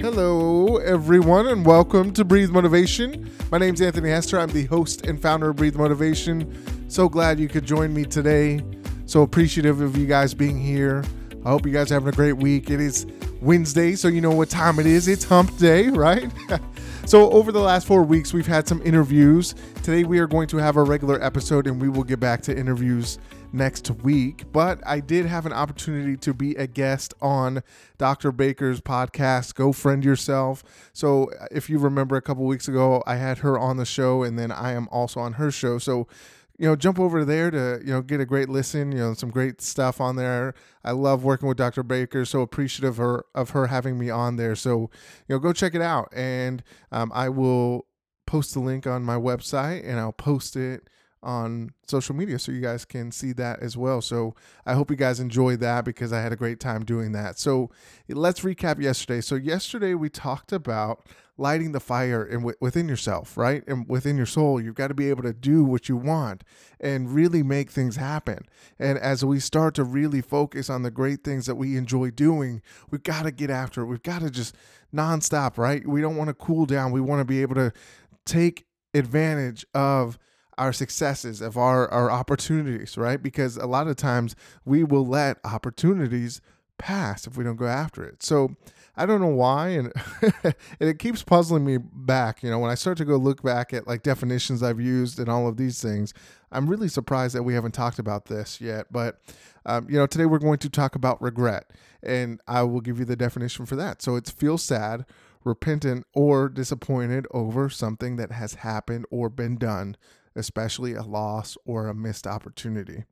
Hello, everyone, and welcome to Breathe Motivation. My name's Anthony Hester. I'm the host and founder of Breathe Motivation. So glad you could join me today. So appreciative of you guys being here. I hope you guys are having a great week. It is Wednesday, so you know what time it is. It's hump day, right? so, over the last four weeks, we've had some interviews. Today, we are going to have a regular episode, and we will get back to interviews next week. But I did have an opportunity to be a guest on Dr. Baker's podcast, Go Friend Yourself. So, if you remember a couple weeks ago, I had her on the show, and then I am also on her show. So, you know, jump over there to, you know, get a great listen, you know, some great stuff on there. I love working with Dr. Baker, so appreciative of her, of her having me on there. So, you know, go check it out. And um, I will post the link on my website and I'll post it on social media so you guys can see that as well. So I hope you guys enjoy that because I had a great time doing that. So let's recap yesterday. So yesterday we talked about lighting the fire in within yourself, right? And within your soul, you've got to be able to do what you want and really make things happen. And as we start to really focus on the great things that we enjoy doing, we've got to get after it. We've got to just nonstop, right? We don't want to cool down. We want to be able to take advantage of our successes, of our, our opportunities, right? Because a lot of times we will let opportunities pass if we don't go after it. So I don't know why, and, and it keeps puzzling me back. You know, when I start to go look back at like definitions I've used and all of these things, I'm really surprised that we haven't talked about this yet. But um, you know, today we're going to talk about regret, and I will give you the definition for that. So it's feel sad, repentant, or disappointed over something that has happened or been done, especially a loss or a missed opportunity.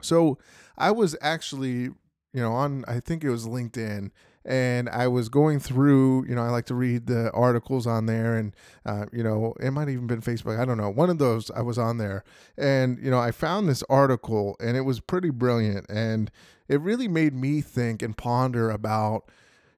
So I was actually, you know, on I think it was LinkedIn and I was going through, you know, I like to read the articles on there, and uh, you know, it might even been Facebook. I don't know. One of those I was on there, and you know, I found this article, and it was pretty brilliant, and it really made me think and ponder about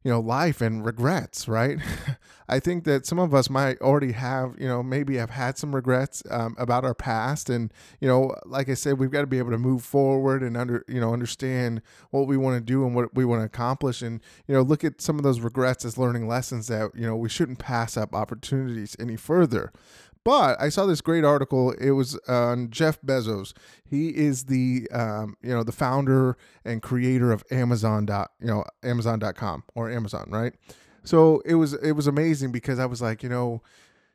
you know life and regrets right? I think that some of us might already have you know maybe have had some regrets um, about our past and you know like i said we've got to be able to move forward and under you know understand what we want to do and what we want to accomplish and you know look at some of those regrets as learning lessons that you know we shouldn't pass up opportunities any further but I saw this great article. It was on Jeff Bezos. He is the um, you know the founder and creator of Amazon dot you know Amazon.com or Amazon, right? So it was it was amazing because I was like, you know,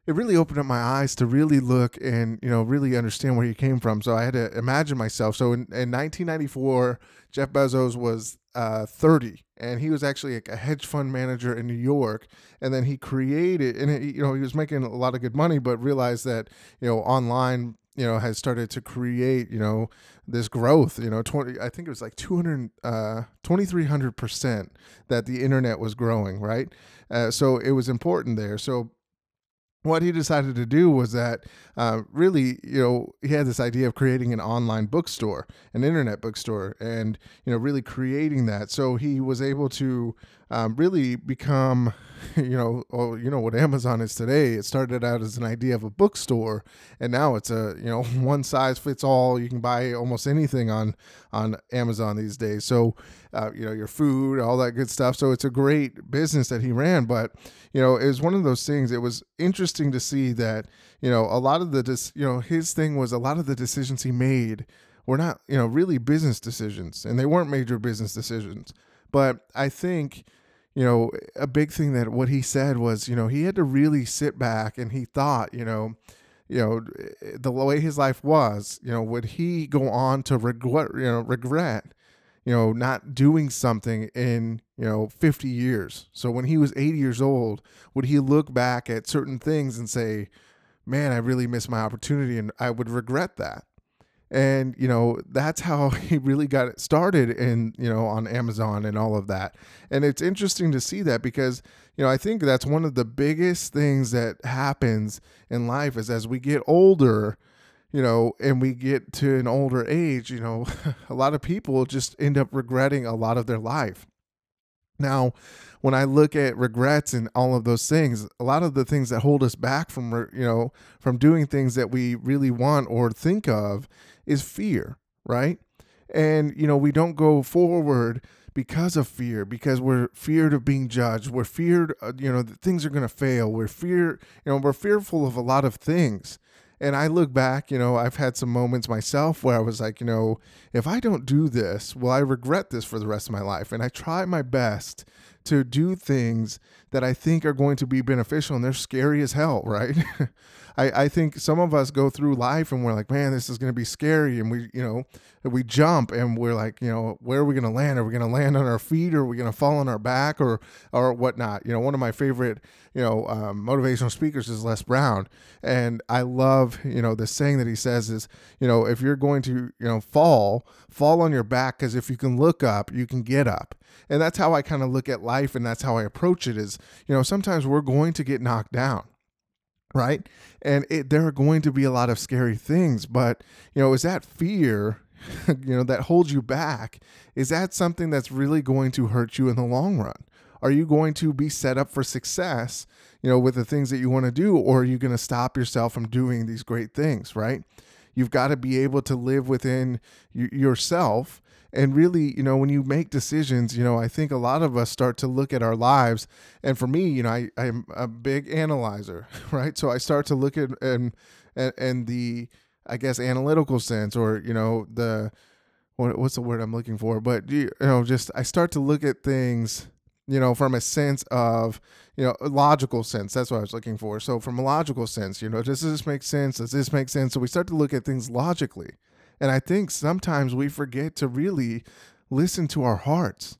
it really opened up my eyes to really look and you know really understand where he came from. So I had to imagine myself. So in, in 1994, Jeff Bezos was uh, 30, and he was actually a hedge fund manager in New York. And then he created, and he, you know, he was making a lot of good money, but realized that you know online, you know, has started to create, you know, this growth. You know, 20, I think it was like 200, uh, 2,300 percent that the internet was growing, right? Uh, so it was important there. So what he decided to do was that uh, really, you know, he had this idea of creating an online bookstore, an internet bookstore, and you know, really creating that. So he was able to um, really become, you know, oh, you know what Amazon is today. It started out as an idea of a bookstore, and now it's a you know one size fits all. You can buy almost anything on on Amazon these days. So, uh, you know, your food, all that good stuff. So it's a great business that he ran, but you know, it was one of those things. It was interesting to see that you know a lot of the you know his thing was a lot of the decisions he made were not you know really business decisions, and they weren't major business decisions. But I think you know a big thing that what he said was you know he had to really sit back and he thought you know you know the way his life was you know would he go on to regret you know regret you know, not doing something in, you know, 50 years. So when he was 80 years old, would he look back at certain things and say, man, I really missed my opportunity and I would regret that? And, you know, that's how he really got it started in, you know, on Amazon and all of that. And it's interesting to see that because, you know, I think that's one of the biggest things that happens in life is as we get older, you know, and we get to an older age, you know, a lot of people just end up regretting a lot of their life. Now, when I look at regrets and all of those things, a lot of the things that hold us back from, you know, from doing things that we really want or think of is fear, right? And, you know, we don't go forward because of fear, because we're feared of being judged. We're feared, uh, you know, that things are going to fail. We're fear, you know, we're fearful of a lot of things. And I look back, you know, I've had some moments myself where I was like, you know, if I don't do this, will I regret this for the rest of my life? And I try my best to do things that I think are going to be beneficial and they're scary as hell, right? I, I think some of us go through life and we're like, man, this is going to be scary. And we, you know, we jump and we're like, you know, where are we going to land? Are we going to land on our feet or are we going to fall on our back or, or whatnot? You know, one of my favorite, you know, um, motivational speakers is Les Brown. And I love, you know, the saying that he says is, you know, if you're going to, you know, fall, fall on your back because if you can look up, you can get up. And that's how I kind of look at life and that's how I approach it is, you know, sometimes we're going to get knocked down right? And it, there are going to be a lot of scary things, but you know, is that fear, you know, that holds you back? Is that something that's really going to hurt you in the long run? Are you going to be set up for success, you know, with the things that you want to do, or are you going to stop yourself from doing these great things, right? You've got to be able to live within y- yourself. And really you know when you make decisions you know i think a lot of us start to look at our lives and for me you know i i'm a big analyzer right? So i start to look at and and, the i guess analytical sense or you know the what, what's the word i'm looking for? But you know just i start to look at things you know from a sense of you know logical sense that's what i was looking for so from a logical sense you know does this make sense does this make sense so we start to look at things logically and I think sometimes we forget to really listen to our hearts.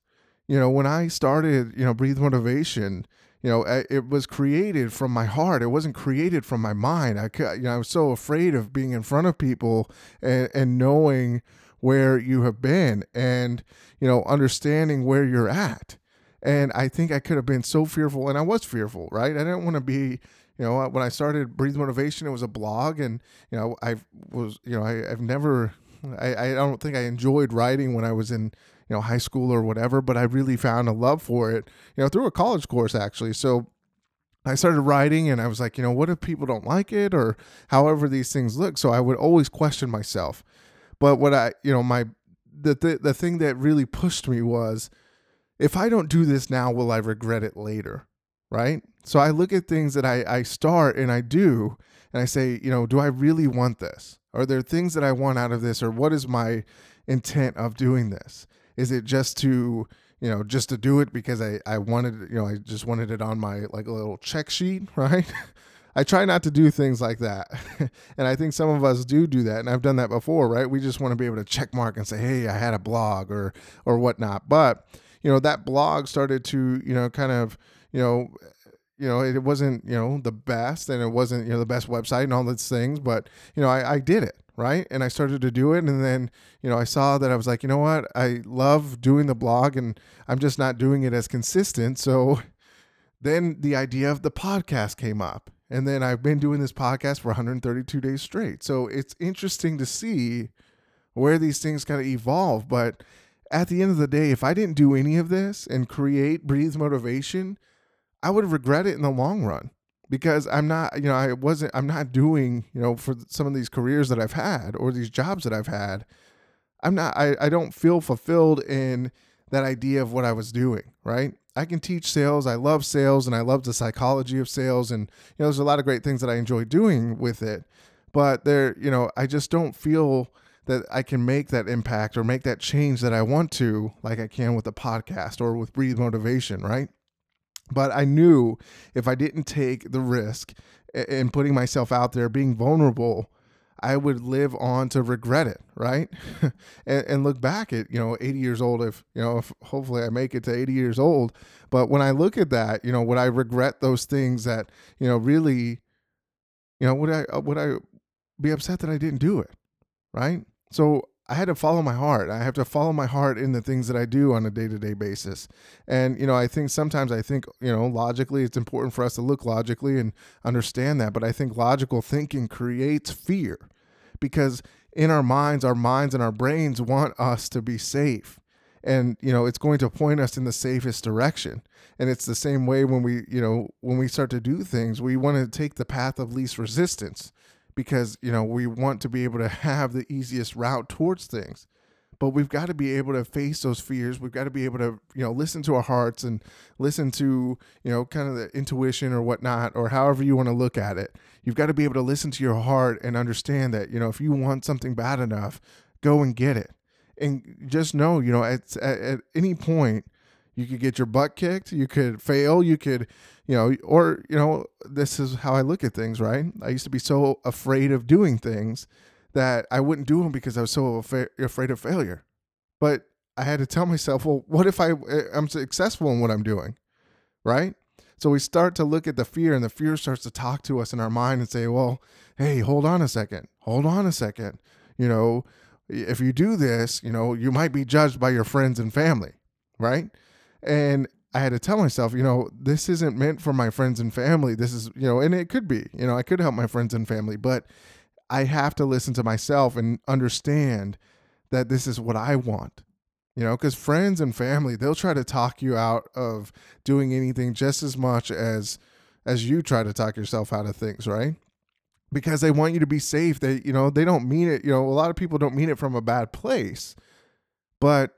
You know, when I started, you know, Breathe Motivation, you know, it was created from my heart. It wasn't created from my mind. I, you know, I was so afraid of being in front of people and, and knowing where you have been and, you know, understanding where you're at. And I think I could have been so fearful, and I was fearful, right? I didn't want to be, you know, when I started Breathe Motivation, it was a blog, and you know, I was, you know, I, I've never, I, I don't think I enjoyed writing when I was in, you know, high school or whatever, but I really found a love for it, you know, through a college course actually. So I started writing, and I was like, you know, what if people don't like it, or however these things look? So I would always question myself. But what I, you know, my the the, the thing that really pushed me was, if I don't do this now, will I regret it later? Right so I look at things that I, I start and I do, and I say, you know, do I really want this? Are there things that I want out of this, or what is my intent of doing this? Is it just to, you know, just to do it because I, I wanted, you know, I just wanted it on my like a little check sheet, right? I try not to do things like that. and I think some of us do do that. And I've done that before, right? We just want to be able to check mark and say, hey, I had a blog or, or whatnot. But, you know, that blog started to, you know, kind of, you know, you know, it wasn't, you know, the best and it wasn't, you know, the best website and all those things, but, you know, I, I did it. Right. And I started to do it. And then, you know, I saw that I was like, you know what? I love doing the blog and I'm just not doing it as consistent. So then the idea of the podcast came up. And then I've been doing this podcast for 132 days straight. So it's interesting to see where these things kind of evolve. But at the end of the day, if I didn't do any of this and create Breathe Motivation, I would regret it in the long run because I'm not, you know, I wasn't, I'm not doing, you know, for some of these careers that I've had or these jobs that I've had, I'm not, I, I don't feel fulfilled in that idea of what I was doing, right? I can teach sales. I love sales and I love the psychology of sales. And, you know, there's a lot of great things that I enjoy doing with it. But there, you know, I just don't feel that I can make that impact or make that change that I want to, like I can with a podcast or with Breathe Motivation, right? But I knew if I didn't take the risk in putting myself out there, being vulnerable, I would live on to regret it, right? and, and, look back at, you know, 80 years old, if, you know, if hopefully I make it to 80 years old. But when I look at that, you know, would I regret those things that, you know, really, you know, would I, uh, would I be upset that I didn't do it? Right. So I had to follow my heart. I have to follow my heart in the things that I do on a day to day basis. And, you know, I think sometimes I think, you know, logically, it's important for us to look logically and understand that. But I think logical thinking creates fear because in our minds, our minds and our brains want us to be safe. And, you know, it's going to point us in the safest direction. And it's the same way when we, you know, when we start to do things, we want to take the path of least resistance because you know we want to be able to have the easiest route towards things but we've got to be able to face those fears. We've got to be able to, you know, listen to our hearts and listen to, you know, kind of the intuition or whatnot, or however you want to look at it. You've got to be able to listen to your heart and understand that, you know, if you want something bad enough, go and get it. And just know, you know, at, at, at any point, you could get your butt kicked, you could fail, you could, you know, or, you know, this is how I look at things, right? I used to be so afraid of doing things that I wouldn't do them because I was so afraid of failure. But I had to tell myself, well, what if I eh, I'm successful in what I'm doing, right? So we start to look at the fear, and the fear starts to talk to us in our mind and say, well, hey, hold on a second, hold on a second. You know, if you do this, you know, you might be judged by your friends and family, right? And I had to tell myself, you know, this isn't meant for my friends and family. This is, you know, and it could be, you know, I could help my friends and family, but I have to listen to myself and understand that this is what I want. You know, because friends and family, they'll try to talk you out of doing anything just as much as as you try to talk yourself out of things, right? Because they want you to be safe. They, you know, they don't mean it. You know, a lot of people don't mean it from a bad place, but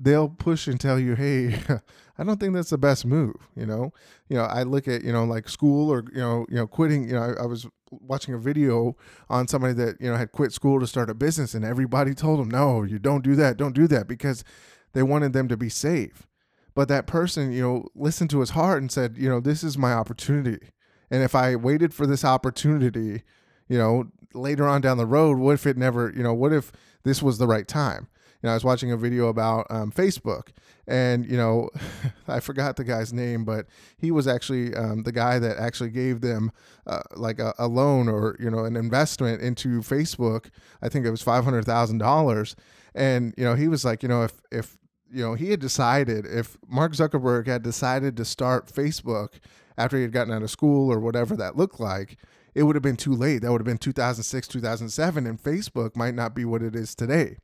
they'll push and tell you, hey, I don't think that's the best move. You know, you know, I look at you know like school or you know you know quitting. You know, I, I, was watching a video on somebody that you know had quit school to start a business, and everybody told them, no, you don't do that, don't do that, because they wanted them to be safe. But that person, you know, listened to his heart and said, you know, this is my opportunity, and if I waited for this opportunity, you know, later on down the road, what if it never, you know, what if this was the right time? Know, I was watching a video about um, Facebook, and you know, I forgot the guy's name, but he was actually um, the guy that actually gave them uh, like a, a, loan or you know an investment into Facebook. I think it was five hundred thousand dollars, and you know, he was like, you know, if if you know he had decided if Mark Zuckerberg had decided to start Facebook after he had gotten out of school or whatever that looked like it would have been too late. That would have been 2006, 2007, and Facebook might not be what it is today.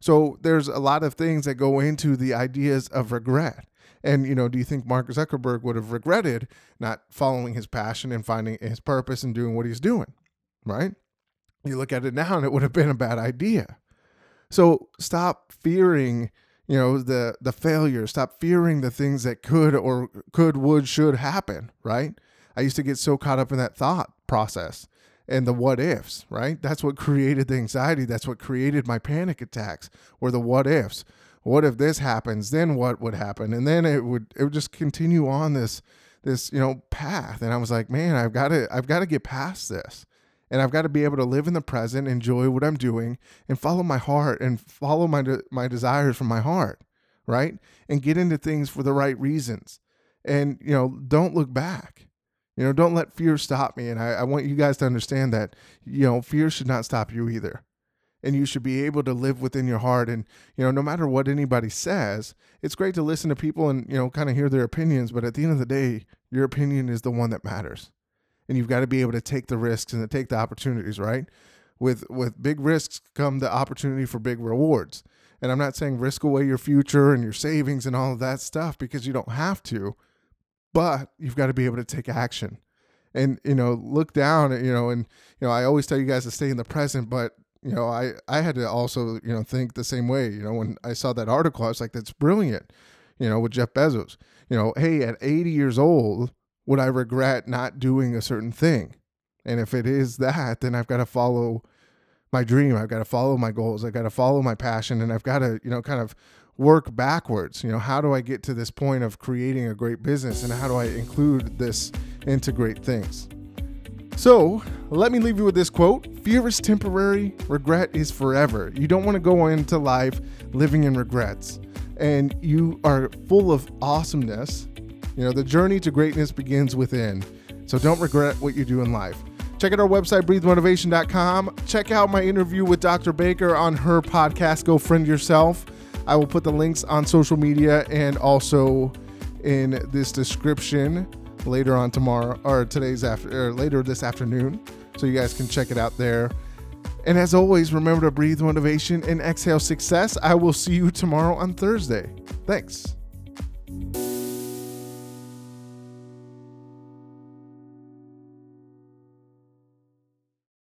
So there's a lot of things that go into the ideas of regret. And you know, do you think Mark Zuckerberg would have regretted not following his passion and finding his purpose and doing what he's doing? Right? You look at it now and it would have been a bad idea. So stop fearing, you know, the the failure. Stop fearing the things that could or could, would, should happen, right? I used to get so caught up in that thought process and the what ifs, right? That's what created the anxiety. That's what created my panic attacks were the what ifs. What if this happens? Then what would happen? And then it would it would just continue on this this, you know, path. And I was like, man, I've got to I've got to get past this. And I've got to be able to live in the present, enjoy what I'm doing, and follow my heart and follow my de- my desires from my heart, right? And get into things for the right reasons. And you know, don't look back you know, don't let fear stop me. And I, I want you guys to understand that, you know, fear should not stop you either. And you should be able to live within your heart. And, you know, no matter what anybody says, it's great to listen to people and, you know, kind of hear their opinions. But at the end of the day, your opinion is the one that matters. And you've got to be able to take the risks and to take the opportunities, right? With with big risks come the opportunity for big rewards. And I'm not saying risk away your future and your savings and all of that stuff because you don't have to but you've got to be able to take action. And you know look down you know and you know i always tell you guys to stay in the present but you know i i had to also you know think the same way. You know when i saw that article i was like that's brilliant you know with jeff bezos. You know hey at 80 years old would i regret not doing a certain thing? And if it is that then i've got to follow my dream. I've got to follow my goals. I've got to follow my passion and i've got to you know kind of work backwards. You know, how do I get to this point of creating a great business and how do I include this into great things? So, let me leave you with this quote Fear is temporary, regret is forever. You don't want to go into life living in regrets. And you are full of awesomeness. You know, the journey to greatness begins within. So, don't regret what you do in life. Check out our website, breathemotivation.com. Check out my interview with Dr. Baker on her podcast, Go Friend Yourself. I will put the links on social media and also in this description later on tomorrow or today's after or later this afternoon. So you guys can check it out there. And as always, remember to breathe motivation and exhale success. I will see you tomorrow on Thursday. Thanks.